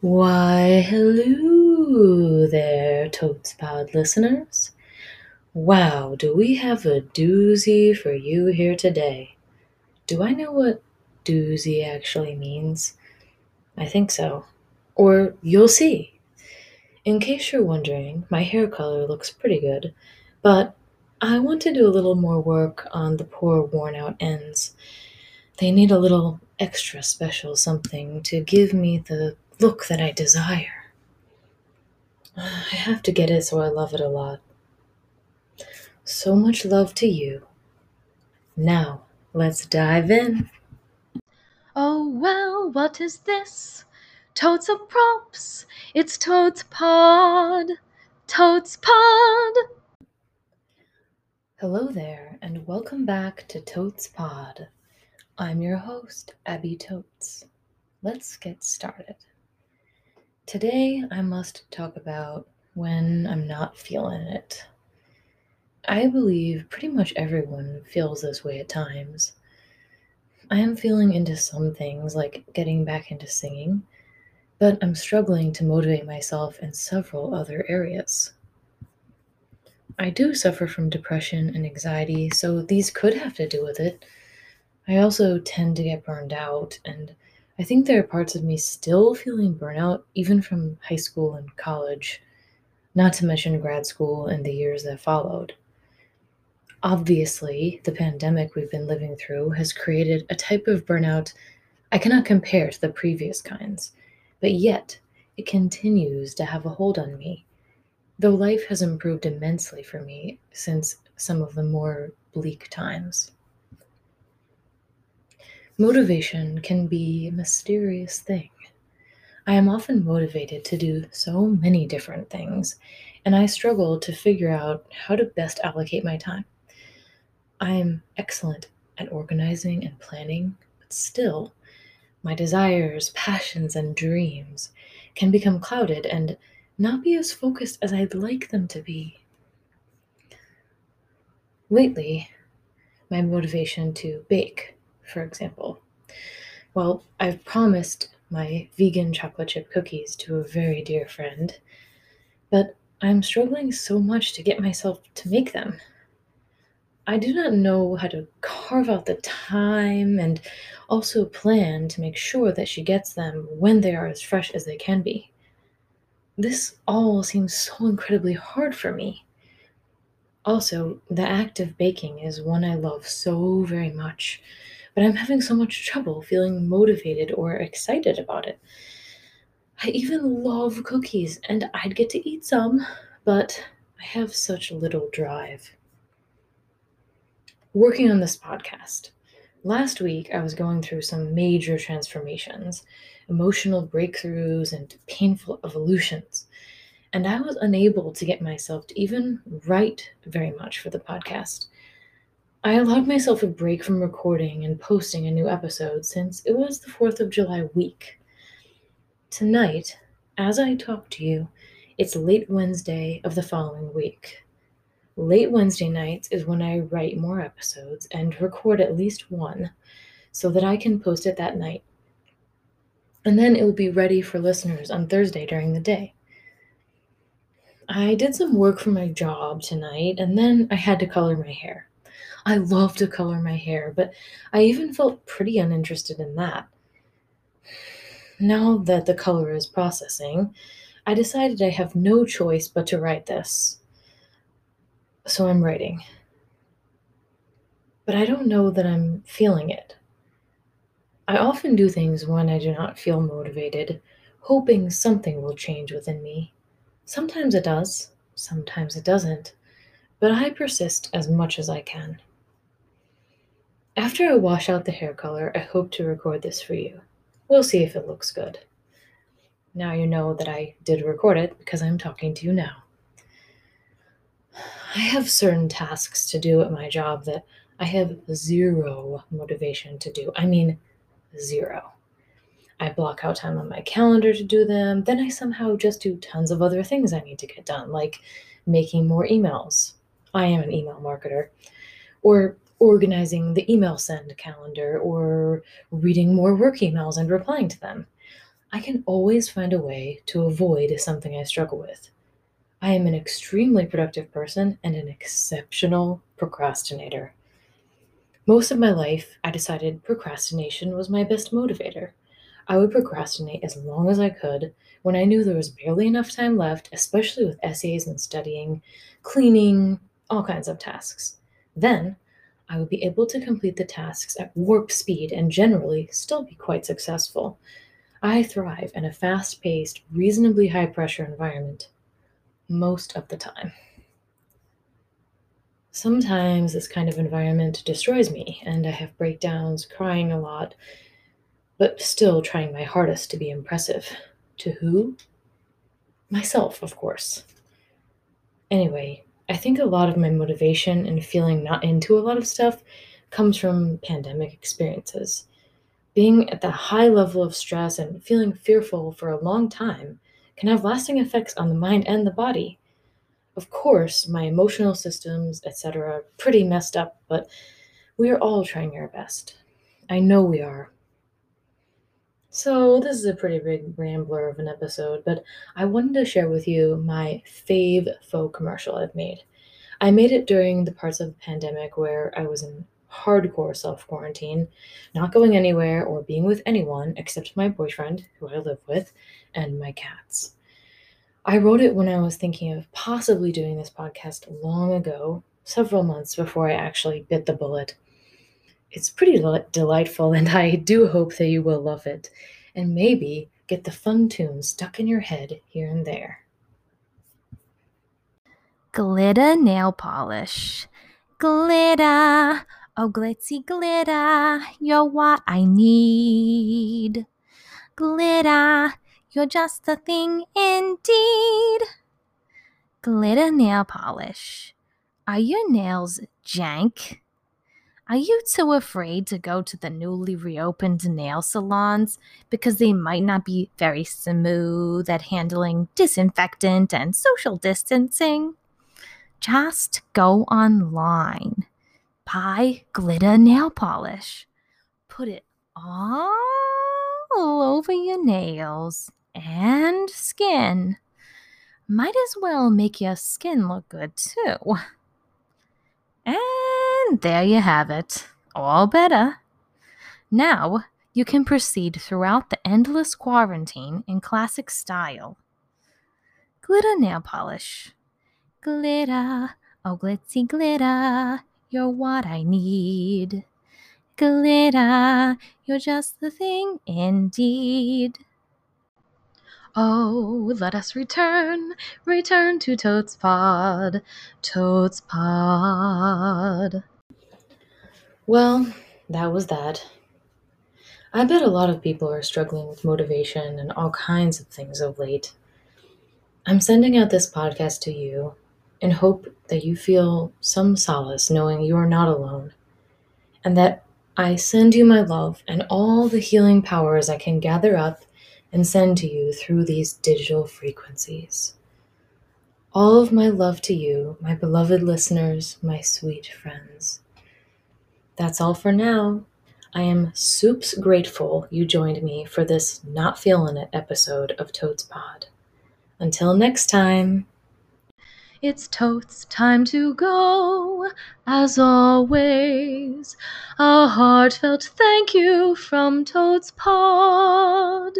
Why, hello there, Totes Pod listeners. Wow, do we have a doozy for you here today? Do I know what doozy actually means? I think so. Or you'll see. In case you're wondering, my hair color looks pretty good, but I want to do a little more work on the poor worn out ends. They need a little extra special something to give me the look that I desire. I have to get it so I love it a lot. So much love to you. Now, let's dive in. Oh well, what is this? Totes of props. It's Totes Pod. Totes Pod. Hello there, and welcome back to Totes Pod. I'm your host, Abby Totes. Let's get started. Today, I must talk about when I'm not feeling it. I believe pretty much everyone feels this way at times. I am feeling into some things, like getting back into singing, but I'm struggling to motivate myself in several other areas. I do suffer from depression and anxiety, so these could have to do with it. I also tend to get burned out, and I think there are parts of me still feeling burnout, even from high school and college, not to mention grad school and the years that followed. Obviously, the pandemic we've been living through has created a type of burnout I cannot compare to the previous kinds, but yet it continues to have a hold on me, though life has improved immensely for me since some of the more bleak times. Motivation can be a mysterious thing. I am often motivated to do so many different things, and I struggle to figure out how to best allocate my time. I am excellent at organizing and planning, but still, my desires, passions, and dreams can become clouded and not be as focused as I'd like them to be. Lately, my motivation to bake, for example. Well, I've promised my vegan chocolate chip cookies to a very dear friend, but I'm struggling so much to get myself to make them. I do not know how to carve out the time and also plan to make sure that she gets them when they are as fresh as they can be. This all seems so incredibly hard for me. Also, the act of baking is one I love so very much, but I'm having so much trouble feeling motivated or excited about it. I even love cookies, and I'd get to eat some, but I have such little drive working on this podcast. Last week, I was going through some major transformations, emotional breakthroughs, and painful evolutions. And I was unable to get myself to even write very much for the podcast. I allowed myself a break from recording and posting a new episode since it was the 4th of July week. Tonight, as I talk to you, it's late Wednesday of the following week. Late Wednesday nights is when I write more episodes and record at least one so that I can post it that night. And then it will be ready for listeners on Thursday during the day. I did some work for my job tonight and then I had to color my hair. I love to color my hair, but I even felt pretty uninterested in that. Now that the color is processing, I decided I have no choice but to write this. So I'm writing. But I don't know that I'm feeling it. I often do things when I do not feel motivated, hoping something will change within me. Sometimes it does, sometimes it doesn't, but I persist as much as I can. After I wash out the hair color, I hope to record this for you. We'll see if it looks good. Now you know that I did record it because I'm talking to you now. I have certain tasks to do at my job that I have zero motivation to do. I mean, zero. I block out time on my calendar to do them, then I somehow just do tons of other things I need to get done, like making more emails. I am an email marketer. Or organizing the email send calendar, or reading more work emails and replying to them. I can always find a way to avoid something I struggle with. I am an extremely productive person and an exceptional procrastinator. Most of my life, I decided procrastination was my best motivator. I would procrastinate as long as I could when I knew there was barely enough time left, especially with essays and studying, cleaning, all kinds of tasks. Then I would be able to complete the tasks at warp speed and generally still be quite successful. I thrive in a fast paced, reasonably high pressure environment most of the time. Sometimes this kind of environment destroys me, and I have breakdowns, crying a lot, but still trying my hardest to be impressive. To who? Myself, of course. Anyway, I think a lot of my motivation and feeling not into a lot of stuff comes from pandemic experiences. Being at the high level of stress and feeling fearful for a long time can have lasting effects on the mind and the body. Of course, my emotional systems, etc., are pretty messed up, but we are all trying our best. I know we are. So, this is a pretty big rambler of an episode, but I wanted to share with you my fave faux commercial I've made. I made it during the parts of the pandemic where I was in hardcore self quarantine, not going anywhere or being with anyone except my boyfriend, who I live with, and my cats. I wrote it when I was thinking of possibly doing this podcast long ago, several months before I actually bit the bullet. It's pretty delightful, and I do hope that you will love it, and maybe get the fun tunes stuck in your head here and there. Glitter nail polish. Glitter, oh glitzy glitter, you're what I need. Glitter, you're just the thing indeed. Glitter nail polish. Are your nails jank? Are you too afraid to go to the newly reopened nail salons because they might not be very smooth at handling disinfectant and social distancing? Just go online, buy glitter nail polish, put it all over your nails and skin. Might as well make your skin look good too. And there you have it. All better. Now you can proceed throughout the endless quarantine in classic style. Glitter nail polish. Glitter, oh glitzy glitter, you're what I need. Glitter, you're just the thing indeed. Oh, let us return, return to Totes Pod, Totes Pod. Well, that was that. I bet a lot of people are struggling with motivation and all kinds of things of late. I'm sending out this podcast to you in hope that you feel some solace knowing you are not alone, and that I send you my love and all the healing powers I can gather up and send to you through these digital frequencies. All of my love to you, my beloved listeners, my sweet friends. That's all for now. I am soups grateful you joined me for this Not Feeling It episode of Totes Pod. Until next time. It's totes time to go, as always. A heartfelt thank you from Totes Pod.